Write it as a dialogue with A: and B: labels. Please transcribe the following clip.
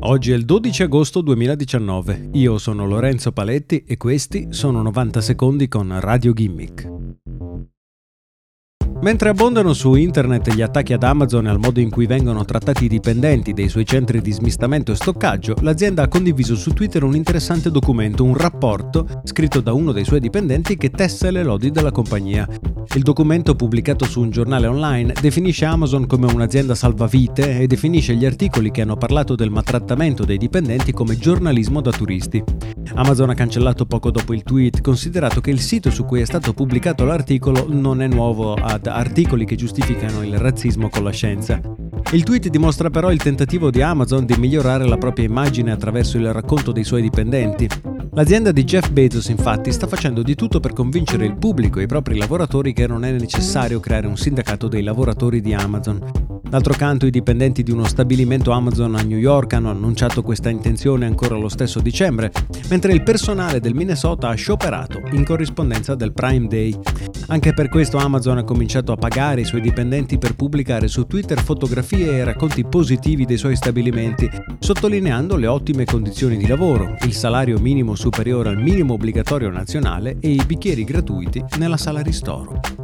A: Oggi è il 12 agosto 2019, io sono Lorenzo Paletti e questi sono 90 secondi con Radio Gimmick. Mentre abbondano su internet gli attacchi ad Amazon e al modo in cui vengono trattati i dipendenti dei suoi centri di smistamento e stoccaggio, l'azienda ha condiviso su Twitter un interessante documento, un rapporto scritto da uno dei suoi dipendenti che tesse le lodi della compagnia. Il documento pubblicato su un giornale online definisce Amazon come un'azienda salvavite e definisce gli articoli che hanno parlato del maltrattamento dei dipendenti come giornalismo da turisti. Amazon ha cancellato poco dopo il tweet, considerato che il sito su cui è stato pubblicato l'articolo non è nuovo ad articoli che giustificano il razzismo con la scienza. Il tweet dimostra però il tentativo di Amazon di migliorare la propria immagine attraverso il racconto dei suoi dipendenti. L'azienda di Jeff Bezos infatti sta facendo di tutto per convincere il pubblico e i propri lavoratori che non è necessario creare un sindacato dei lavoratori di Amazon. D'altro canto i dipendenti di uno stabilimento Amazon a New York hanno annunciato questa intenzione ancora lo stesso dicembre, mentre il personale del Minnesota ha scioperato in corrispondenza del Prime Day. Anche per questo Amazon ha cominciato a pagare i suoi dipendenti per pubblicare su Twitter fotografie e racconti positivi dei suoi stabilimenti, sottolineando le ottime condizioni di lavoro, il salario minimo superiore al minimo obbligatorio nazionale e i bicchieri gratuiti nella sala ristoro.